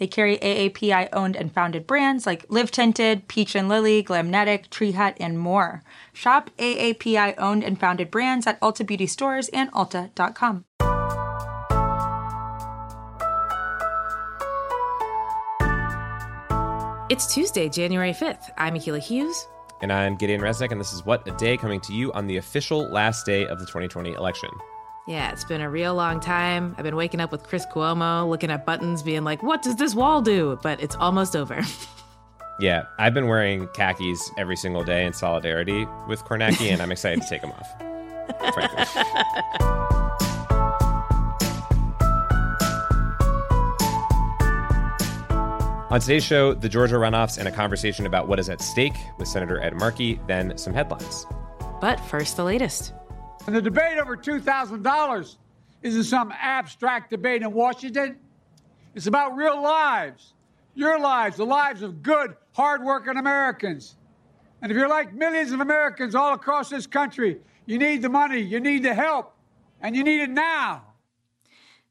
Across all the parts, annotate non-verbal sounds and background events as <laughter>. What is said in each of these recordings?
They carry AAPI owned and founded brands like Live Tinted, Peach and Lily, Glamnetic, Tree Hut, and more. Shop AAPI owned and founded brands at Ulta Beauty stores and Ulta.com. It's Tuesday, January 5th. I'm Akila Hughes. And I'm Gideon Resnick, and this is What a Day coming to you on the official last day of the 2020 election. Yeah, it's been a real long time. I've been waking up with Chris Cuomo, looking at buttons, being like, what does this wall do? But it's almost over. <laughs> yeah, I've been wearing khakis every single day in solidarity with Kornacki, and I'm excited to take them off, <laughs> frankly. On today's show, the Georgia runoffs and a conversation about what is at stake with Senator Ed Markey, then some headlines. But first, the latest. And the debate over $2,000 isn't some abstract debate in Washington. It's about real lives, your lives, the lives of good, hardworking Americans. And if you're like millions of Americans all across this country, you need the money, you need the help, and you need it now.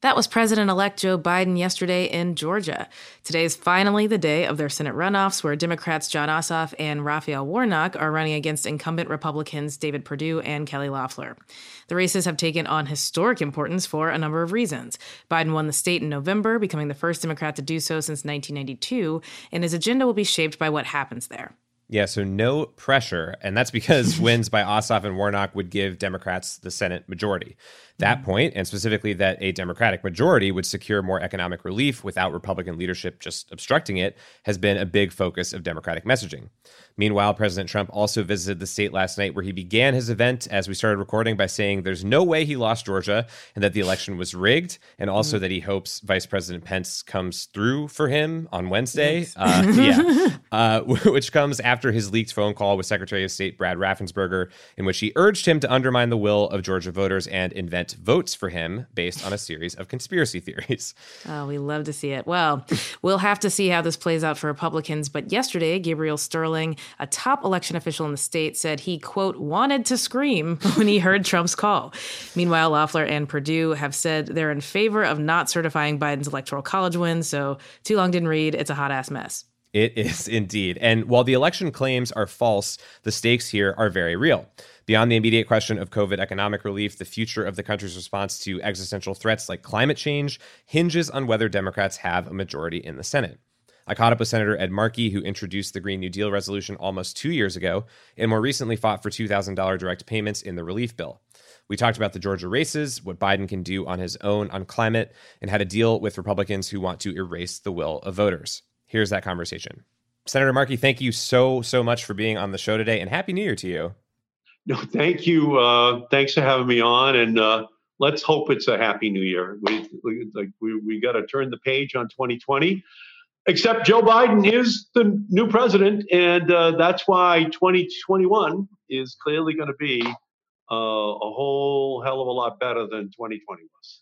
That was President elect Joe Biden yesterday in Georgia. Today is finally the day of their Senate runoffs, where Democrats Jon Ossoff and Raphael Warnock are running against incumbent Republicans David Perdue and Kelly Loeffler. The races have taken on historic importance for a number of reasons. Biden won the state in November, becoming the first Democrat to do so since 1992, and his agenda will be shaped by what happens there. Yeah, so no pressure. And that's because <laughs> wins by Ossoff and Warnock would give Democrats the Senate majority that point, and specifically that a Democratic majority would secure more economic relief without Republican leadership just obstructing it, has been a big focus of Democratic messaging. Meanwhile, President Trump also visited the state last night where he began his event as we started recording by saying there's no way he lost Georgia and that the election was rigged, and also mm-hmm. that he hopes Vice President Pence comes through for him on Wednesday. Uh, yeah, <laughs> uh, <laughs> which comes after his leaked phone call with Secretary of State Brad Raffensperger, in which he urged him to undermine the will of Georgia voters and invent votes for him based on a series of conspiracy <laughs> theories. Oh, we love to see it. Well, we'll have to see how this plays out for Republicans. But yesterday, Gabriel Sterling, a top election official in the state, said he, quote, wanted to scream <laughs> when he heard Trump's call. Meanwhile, Loeffler and Perdue have said they're in favor of not certifying Biden's electoral college win. So too long didn't read. It's a hot ass mess. It is <laughs> indeed. And while the election claims are false, the stakes here are very real. Beyond the immediate question of COVID economic relief, the future of the country's response to existential threats like climate change hinges on whether Democrats have a majority in the Senate. I caught up with Senator Ed Markey, who introduced the Green New Deal resolution almost two years ago, and more recently fought for $2,000 direct payments in the relief bill. We talked about the Georgia races, what Biden can do on his own on climate, and how to deal with Republicans who want to erase the will of voters. Here's that conversation. Senator Markey, thank you so, so much for being on the show today, and Happy New Year to you. No, thank you. Uh, thanks for having me on, and uh, let's hope it's a happy new year. We we, like, we, we got to turn the page on 2020. Except Joe Biden is the new president, and uh, that's why 2021 is clearly going to be uh, a whole hell of a lot better than 2020 was.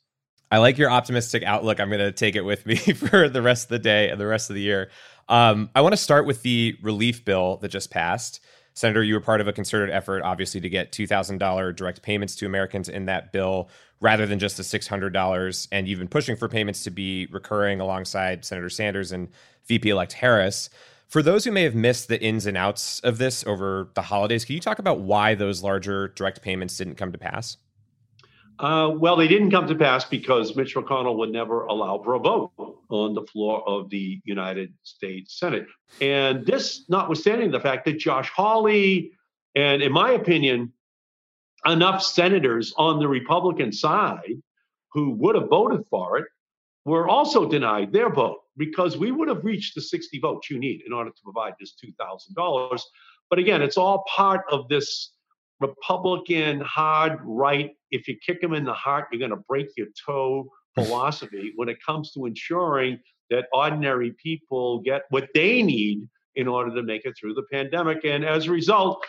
I like your optimistic outlook. I'm going to take it with me <laughs> for the rest of the day and the rest of the year. Um, I want to start with the relief bill that just passed. Senator, you were part of a concerted effort, obviously, to get $2,000 direct payments to Americans in that bill rather than just the $600. And you've been pushing for payments to be recurring alongside Senator Sanders and VP elect Harris. For those who may have missed the ins and outs of this over the holidays, can you talk about why those larger direct payments didn't come to pass? Uh, well, they didn't come to pass because Mitch McConnell would never allow for a vote on the floor of the United States Senate. And this, notwithstanding the fact that Josh Hawley, and in my opinion, enough senators on the Republican side who would have voted for it were also denied their vote because we would have reached the 60 votes you need in order to provide this $2,000. But again, it's all part of this Republican hard right, if you kick them in the heart, you're going to break your toe philosophy when it comes to ensuring that ordinary people get what they need in order to make it through the pandemic. And as a result,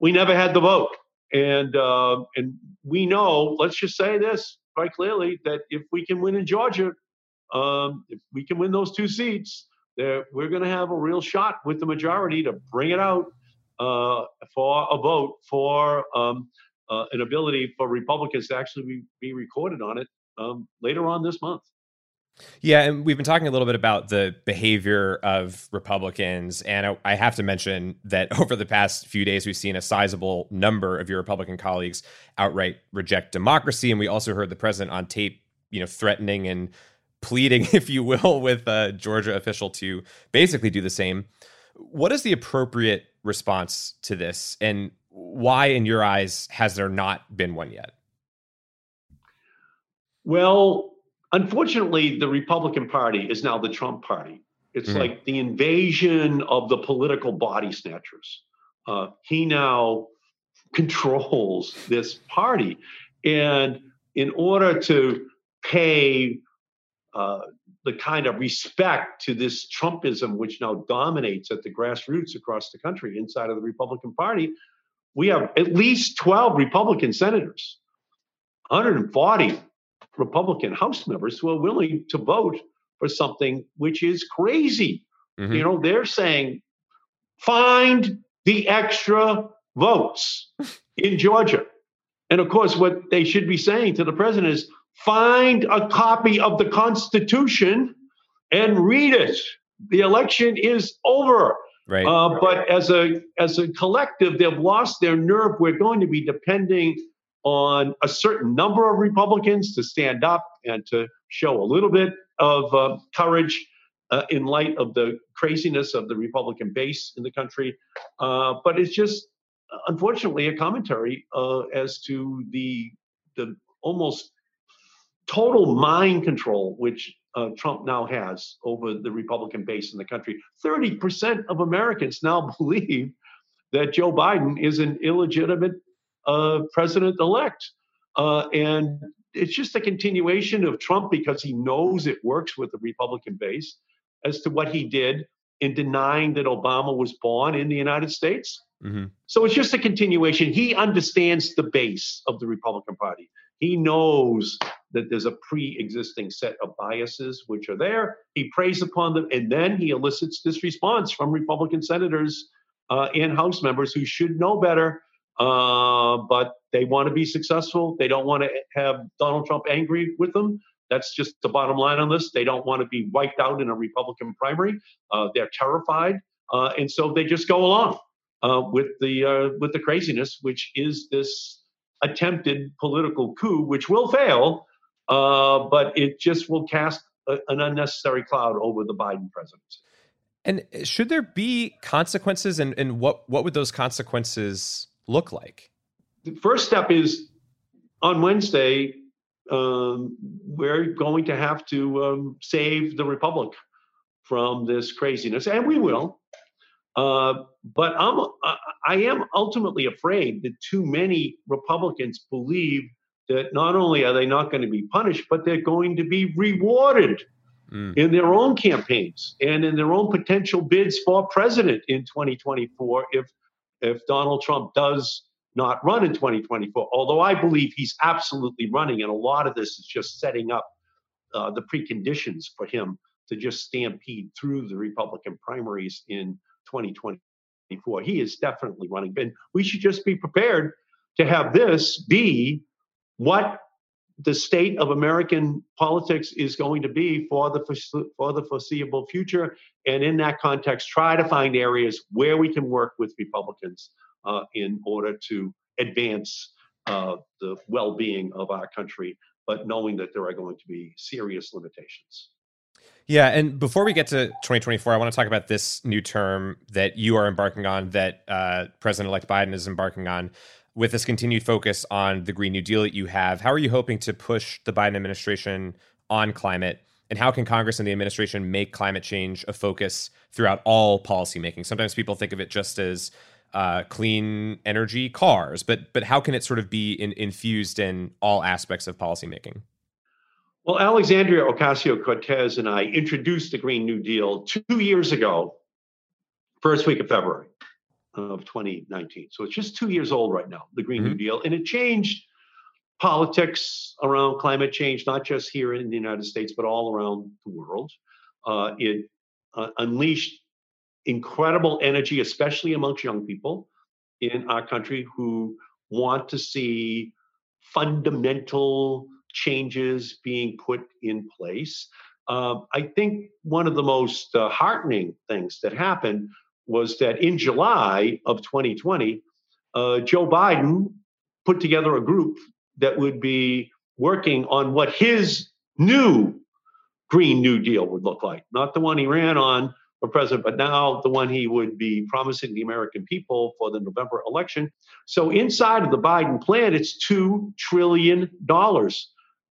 we never had the vote. And uh, and we know, let's just say this quite clearly, that if we can win in Georgia, um, if we can win those two seats, that we're going to have a real shot with the majority to bring it out uh, for a vote for um, uh, an ability for Republicans to actually be, be recorded on it um, later on this month. Yeah, and we've been talking a little bit about the behavior of Republicans. And I have to mention that <laughs> over the past few days, we've seen a sizable number of your Republican colleagues outright reject democracy. And we also heard the president on tape, you know, threatening and pleading, <laughs> if you will, with a Georgia official to basically do the same. What is the appropriate response to this? And why, in your eyes, has there not been one yet? Well, unfortunately, the Republican Party is now the Trump Party. It's mm-hmm. like the invasion of the political body snatchers. Uh, he now controls this party. And in order to pay uh, the kind of respect to this Trumpism, which now dominates at the grassroots across the country inside of the Republican Party, we have at least 12 Republican senators, 140 Republican House members who are willing to vote for something which is crazy. Mm-hmm. You know, they're saying, find the extra votes <laughs> in Georgia. And of course, what they should be saying to the president is, find a copy of the Constitution and read it. The election is over. Right. Uh, but as a as a collective, they've lost their nerve. We're going to be depending on a certain number of Republicans to stand up and to show a little bit of uh, courage uh, in light of the craziness of the Republican base in the country. Uh, but it's just, unfortunately, a commentary uh, as to the the almost total mind control which uh, Trump now has over the Republican base in the country. Thirty percent of Americans now <laughs> believe that Joe Biden is an illegitimate uh, president elect. Uh, and it's just a continuation of Trump because he knows it works with the Republican base as to what he did in denying that Obama was born in the United States. Mm-hmm. So it's just a continuation. He understands the base of the Republican Party. He knows that there's a pre existing set of biases which are there. He preys upon them, and then he elicits this response from Republican senators uh, and House members who should know better uh, but they want to be successful. They don't want to have Donald Trump angry with them. That's just the bottom line on this. They don't want to be wiped out in a Republican primary. Uh, they're terrified, uh, and so they just go along uh, with the uh, with the craziness, which is this attempted political coup, which will fail, uh, but it just will cast a, an unnecessary cloud over the Biden presidency. And should there be consequences, and, and what what would those consequences look like? The first step is on Wednesday, um, we're going to have to um, save the republic from this craziness, and we will. Uh, but I'm, I am ultimately afraid that too many Republicans believe that not only are they not going to be punished, but they're going to be rewarded mm. in their own campaigns and in their own potential bids for president in 2024 if if Donald Trump does not run in 2024, although I believe he's absolutely running, and a lot of this is just setting up uh, the preconditions for him to just stampede through the Republican primaries in 2024. He is definitely running, and we should just be prepared to have this be what the state of American politics is going to be for the for the foreseeable future, and in that context, try to find areas where we can work with Republicans uh, in order to advance uh, the well-being of our country, but knowing that there are going to be serious limitations. Yeah, and before we get to 2024, I want to talk about this new term that you are embarking on, that uh, President-elect Biden is embarking on with this continued focus on the Green New Deal that you have, how are you hoping to push the Biden administration on climate? And how can Congress and the administration make climate change a focus throughout all policymaking? Sometimes people think of it just as uh, clean energy cars, but but how can it sort of be in, infused in all aspects of policymaking? Well, Alexandria Ocasio Cortez and I introduced the Green New Deal two years ago, first week of February. of 2019. So it's just two years old right now, the Green New Mhm. Deal. And it changed politics around climate change, not just here in the United States, but all around the world. Uh, it uh, unleashed incredible energy, especially amongst young people in our country who want to see fundamental changes being put in place. Um, I think one of the most uh, heartening things that happened was that in July of 2020, uh, Joe Biden put together a group that would be working on what his new Green New Deal would look like, not the one he ran on for president, but now the one he would be promising the American people for the November election. So inside of the Biden plan, it's $2 trillion uh,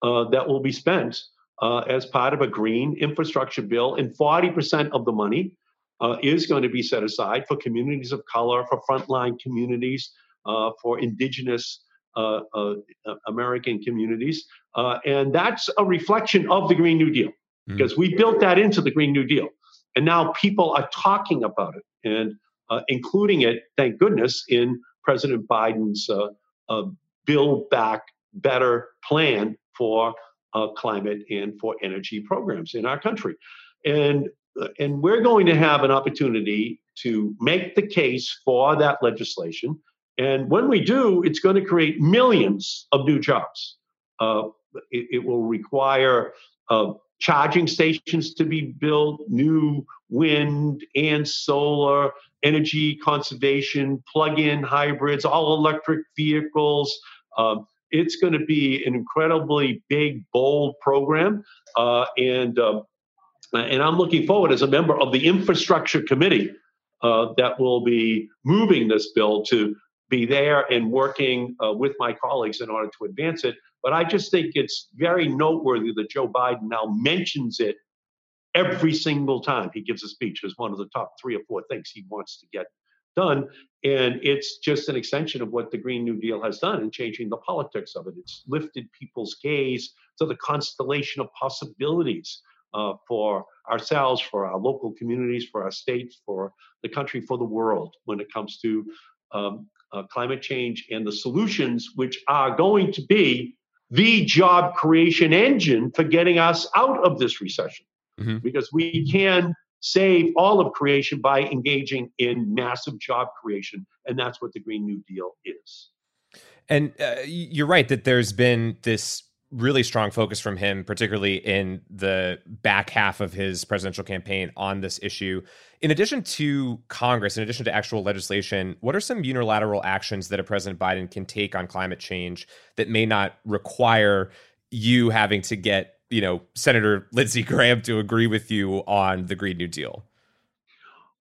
that will be spent uh, as part of a green infrastructure bill, and 40% of the money uh, is going to be set aside for communities of color, for frontline communities, uh, for indigenous uh, uh, American communities. Uh, and that's a reflection of the Green New Deal Mhm. because we built that into the Green New Deal. And now people are talking about it and uh, including it, thank goodness, in President Biden's uh, uh, Build Back Better plan for uh, climate and for energy programs in our country. And, uh, and we're going to have an opportunity to make the case for that legislation. And when we do, it's going to create millions of new jobs. Uh, it, it will require uh, charging stations to be built, new wind and solar, energy conservation, plug in hybrids, all electric vehicles. Um, it's going to be an incredibly big, bold program. Uh, and, uh, and I'm looking forward as a member of the infrastructure committee uh, that will be moving this bill to be there and working uh, with my colleagues in order to advance it. But I just think it's very noteworthy that Joe Biden now mentions it every single time he gives a speech as one of the top three or four things he wants to get done. And it's just an extension of what the Green New Deal has done in changing the politics of it. It's lifted people's gaze to the constellation of possibilities uh, for ourselves, for our local communities, for our states, for the country, for the world when it comes to um, uh, climate change and the solutions, which are going to be the job creation engine for getting us out of this recession. Mhm. Because we can save all of creation by engaging in massive job creation. And that's what the Green New Deal is. And uh, you're right that there's been this really strong focus from him, particularly in the back half of his presidential campaign on this issue. In addition to Congress, in addition to actual legislation, what are some unilateral actions that a President Biden can take on climate change that may not require you having to get, you know, Senator Lindsey Graham to agree with you on the Green New Deal?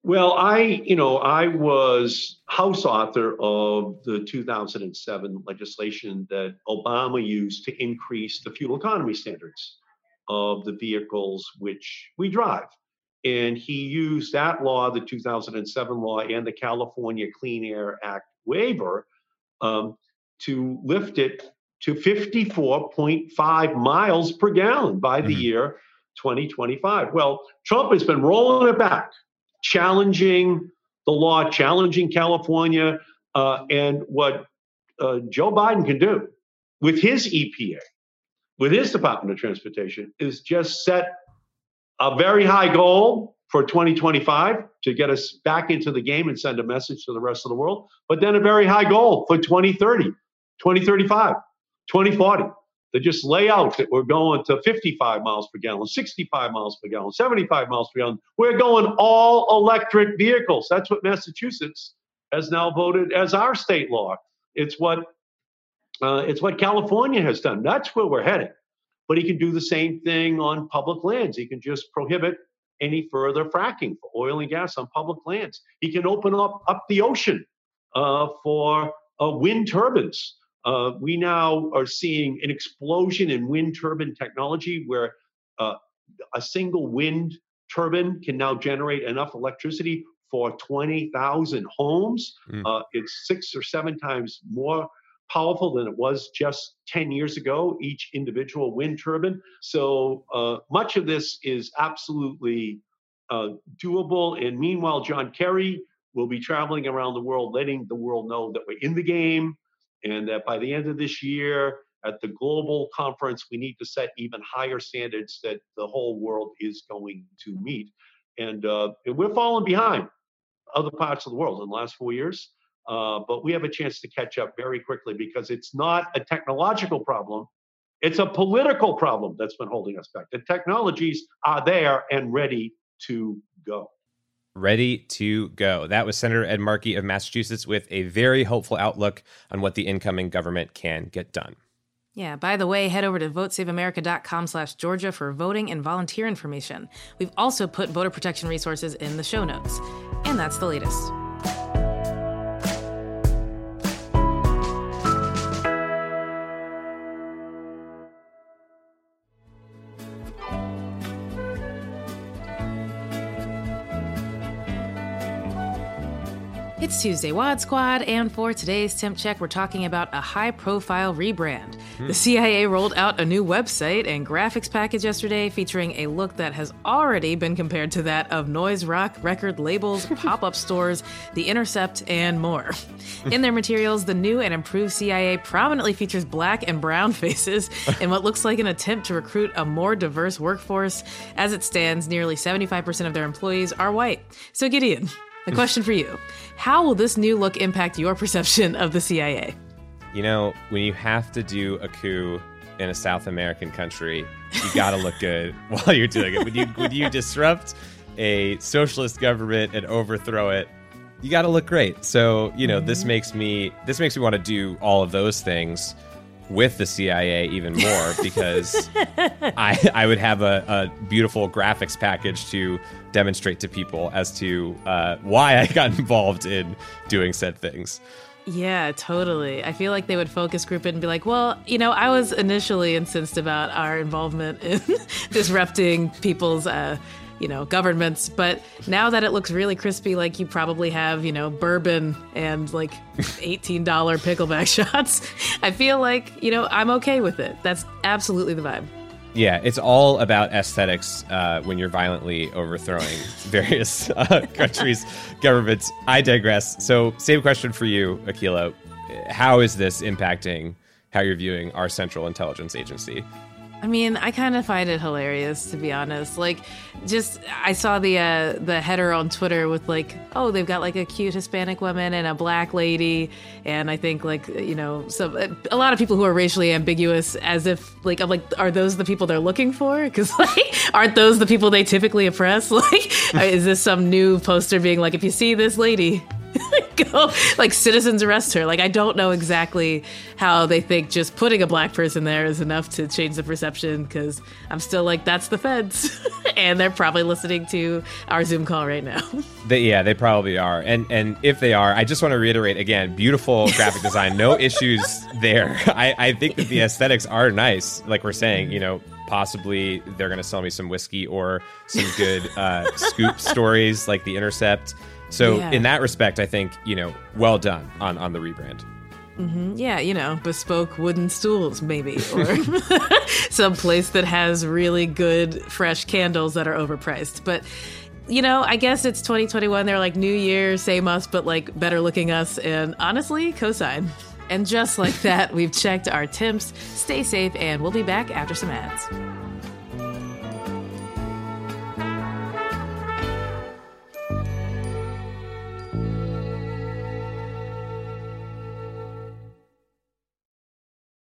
Well, I, you know, I was House author of the 2007 legislation that Obama used to increase the fuel economy standards of the vehicles which we drive. And he used that law, the 2007 law, and the California Clean Air Act waiver um, to lift it to 54.5 miles per gallon by the Mhm. year 2025. Well, Trump has been rolling it back challenging the law, challenging California, uh, and what uh, Joe Biden can do with his EPA, with his Department of Transportation, is just set a very high goal for 2025 to get us back into the game and send a message to the rest of the world, but then a very high goal for 2030, 2035, 2040 to just lay out that we're going to 55 miles per gallon, 65 miles per gallon, 75 miles per gallon. We're going all electric vehicles. That's what Massachusetts has now voted as our state law. It's what uh, it's what California has done. That's where we're heading. But he can do the same thing on public lands. He can just prohibit any further fracking for oil and gas on public lands. He can open up up the ocean uh, for uh, wind turbines. Uh, we now are seeing an explosion in wind turbine technology where uh, a single wind turbine can now generate enough electricity for 20,000 homes. Mm. Uh, it's six or seven times more powerful than it was just 10 years ago, each individual wind turbine. So uh, much of this is absolutely uh, doable. And meanwhile, John Kerry we'll be traveling around the world, letting the world know that we're in the game and that by the end of this year, at the global conference, we need to set even higher standards that the whole world is going to meet. And, uh, and we're falling behind other parts of the world in the last four years. Uh, but we have a chance to catch up very quickly because it's not a technological problem. It's a political problem that's been holding us back. The technologies are there and ready to go ready to go. That was Senator Ed Markey of Massachusetts with a very hopeful outlook on what the incoming government can get done. Yeah, by the way, head over to votesaveamerica.com slash Georgia for voting and volunteer information. We've also put voter protection resources in the show notes. And that's the latest. It's Tuesday WAD Squad, and for today's temp check, we're talking about a high profile rebrand. Hmm. The CIA rolled out a new website and graphics package yesterday featuring a look that has already been compared to that of noise rock record labels, <laughs> pop up stores, The Intercept, and more. In their materials, the new and improved CIA prominently features black and brown <laughs> faces <laughs> in what looks like an attempt to recruit a more diverse workforce. As it stands, nearly 75% of their employees are white. So, Gideon, a question for you How will this new look impact your perception of the CIA? You know, when you have to do a coup in a South American country, you got to look good <laughs> while you're doing it. When you when you disrupt a socialist government and overthrow it, you got to look great. So, you know, mm-hmm. this makes me this makes me want to do all of those things with the CIA even more because <laughs> I, I would have a, a, beautiful graphics package to demonstrate to people as to uh, why I got <laughs> involved in doing said things. Yeah, totally. I feel like they would focus group it and be like, well, you know, I was initially incensed about our involvement in <laughs> disrupting people's uh, you know, governments. But now that it looks really crispy, like you probably have, you know, bourbon and like <laughs> $18 pickleback <laughs> shots, I feel like, you know, I'm okay with it. That's absolutely the vibe. Yeah, it's all about aesthetics uh, when you're violently overthrowing <laughs> various uh, countries' governments. I digress. So, same question for you, Akila. How is this impacting how you're viewing our Central Intelligence Agency? I mean, I kind of find it hilarious to be honest. Like, just I saw the uh, the header on Twitter with like, oh, they've got like a cute Hispanic woman and a black lady, and I think like you know, some a lot of people who are racially ambiguous, as if like I'm like, are those the people they're looking for? Because <laughs> like, aren't those the people they typically oppress? <laughs> Like, is this some new poster being like, if you see this lady, <laughs> go like citizens arrest her. Like I don't know exactly how they think just putting a black person there is enough to change the perception because I'm still like that's the feds, <laughs> and they're probably listening to our Zoom call right now. <laughs> They, yeah, they probably are, and and if they are, I just want to reiterate again: beautiful graphic design, no issues there. I I think that the aesthetics are nice, like we're saying, you know possibly they're going to sell me some whiskey or some good uh, scoop stories like the Intercept. So yeah. in that respect, I think you know, well done on on the rebrand. Mm-hmm. Yeah, you know, bespoke wooden stools, maybe, or <laughs> some place that has really good fresh candles that are overpriced. But you know, I guess it's 2021. They're like New Year, same us, but like better looking us. And honestly, cosign. And just like that, <laughs> we've checked our temps. Stay safe, and we'll be back after some ads.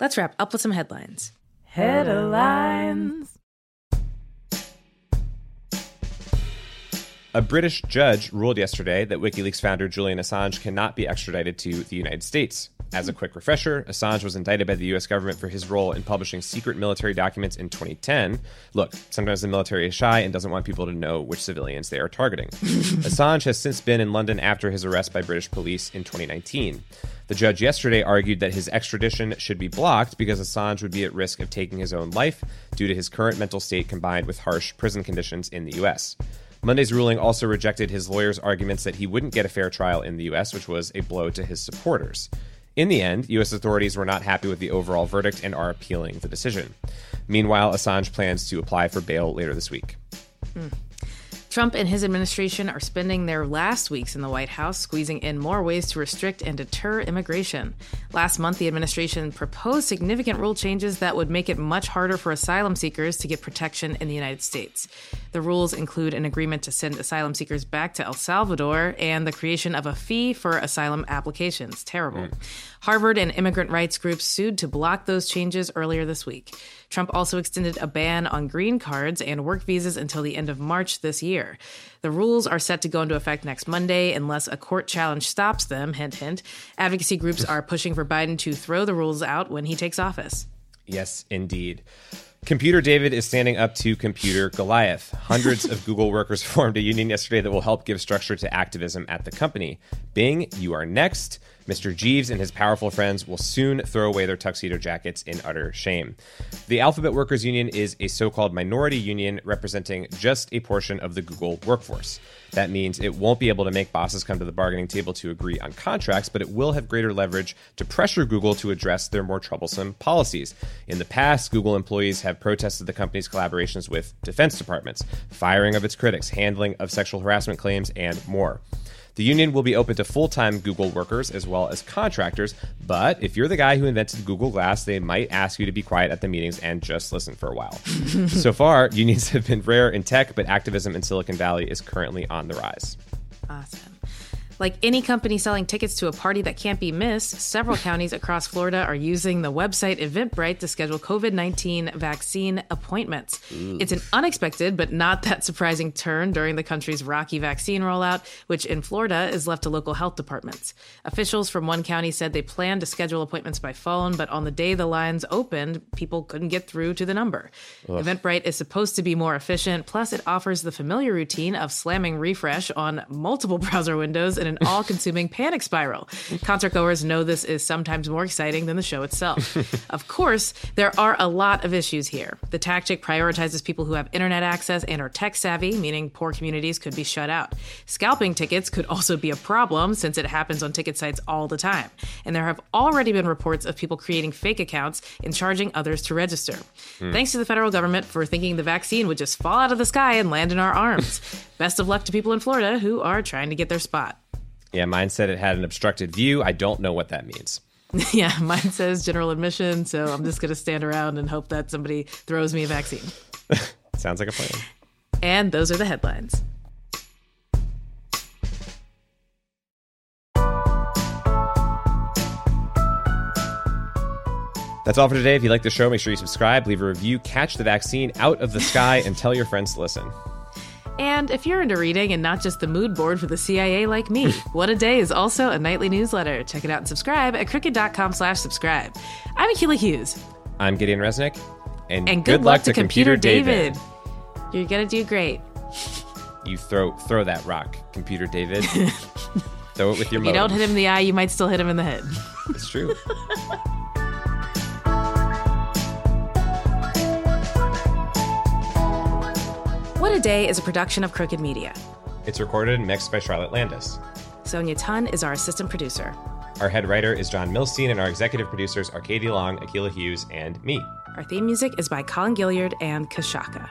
Let's wrap up with some headlines. Headlines. A British judge ruled yesterday that WikiLeaks founder Julian Assange cannot be extradited to the United States. As a quick refresher, Assange was indicted by the US government for his role in publishing secret military documents in 2010. Look, sometimes the military is shy and doesn't want people to know which civilians they are targeting. <laughs> Assange has since been in London after his arrest by British police in 2019. The judge yesterday argued that his extradition should be blocked because Assange would be at risk of taking his own life due to his current mental state combined with harsh prison conditions in the US. Monday's ruling also rejected his lawyer's arguments that he wouldn't get a fair trial in the US, which was a blow to his supporters. In the end, U.S. authorities were not happy with the overall verdict and are appealing the decision. Meanwhile, Assange plans to apply for bail later this week. Hmm. Trump and his administration are spending their last weeks in the White House squeezing in more ways to restrict and deter immigration. Last month, the administration proposed significant rule changes that would make it much harder for asylum seekers to get protection in the United States. The rules include an agreement to send asylum seekers back to El Salvador and the creation of a fee for asylum applications. Terrible. Mm. Harvard and immigrant rights groups sued to block those changes earlier this week. Trump also extended a ban on green cards and work visas until the end of March this year. The rules are set to go into effect next Monday unless a court challenge stops them. Hint, hint. Advocacy groups are pushing for Biden to throw the rules out when he takes office. Yes, indeed. Computer David is standing up to Computer Goliath. Hundreds of <laughs> Google workers <laughs> formed a union yesterday that will help give structure to activism at the company. Bing, you are next. Mr. Jeeves and his powerful friends will soon throw away their tuxedo jackets in utter shame. The Alphabet Workers Union is a so called minority union representing just a portion of the Google workforce. That means it won't be able to make bosses come to the bargaining table to agree on contracts, but it will have greater leverage to pressure Google to address their more troublesome policies. In the past, Google employees have protested the company's collaborations with defense departments, firing of its critics, handling of sexual harassment claims, and more. The union will be open to full time Google workers as well as contractors, but if you're the guy who invented Google Glass, they might ask you to be quiet at the meetings and just listen for a while. <laughs> so far, unions <laughs> have been rare in tech, but activism in Silicon Valley is currently on the rise. Awesome. Like any company selling tickets to a party that can't be missed, several counties across Florida are using the website Eventbrite to schedule COVID 19 vaccine appointments. It's an unexpected but not that surprising turn during the country's rocky vaccine rollout, which in Florida is left to local health departments. Officials from one county said they planned to schedule appointments by phone, but on the day the lines opened, people couldn't get through to the number. Eventbrite is supposed to be more efficient, plus, it offers the familiar routine of slamming refresh on multiple <laughs> browser windows in an all consuming panic spiral. Concert goers know this is sometimes more exciting than the show itself. <laughs> of course, there are a lot of issues here. The tactic prioritizes people who have internet access and are tech savvy, meaning poor communities could be shut out. Scalping tickets could also be a problem since it happens on ticket sites all the time. And there have already been reports of people creating fake accounts and charging others to register. Hmm. Thanks to the federal government for thinking the vaccine would just fall out of the sky and land in our arms. <laughs> Best of luck to people in Florida who are trying to get their spot. Yeah, mine said it had an obstructed view. I don't know what that means. <laughs> yeah, mine says general admission, so I'm just going to stand around and hope that somebody throws me a vaccine. <laughs> Sounds like a plan. And those are the headlines. That's all for today. If you like the show, make sure you subscribe, leave a review, catch the vaccine out of the sky, and tell your friends to listen. And if you're into reading and not just the mood board for the CIA like me, <laughs> What a Day is also a nightly newsletter. Check it out and subscribe at crooked.com slash subscribe. I'm Akila Hughes. I'm Gideon Resnick. And, And good, luck, to Computer David. You're going to do great. You throw throw that rock, Computer David. <laughs> throw it with your If you don't hit him in the eye, you might still hit him in the head. It's true. <laughs> What a Day is a production of Crooked Media. It's recorded and mixed by Charlotte Landes. Sonia Tun is our assistant producer. Our head writer is Jon Millstein, and our executive producers are Katie Long, Akila Hughes, and me. Our theme music is by Colin Gilyard and Kashaka.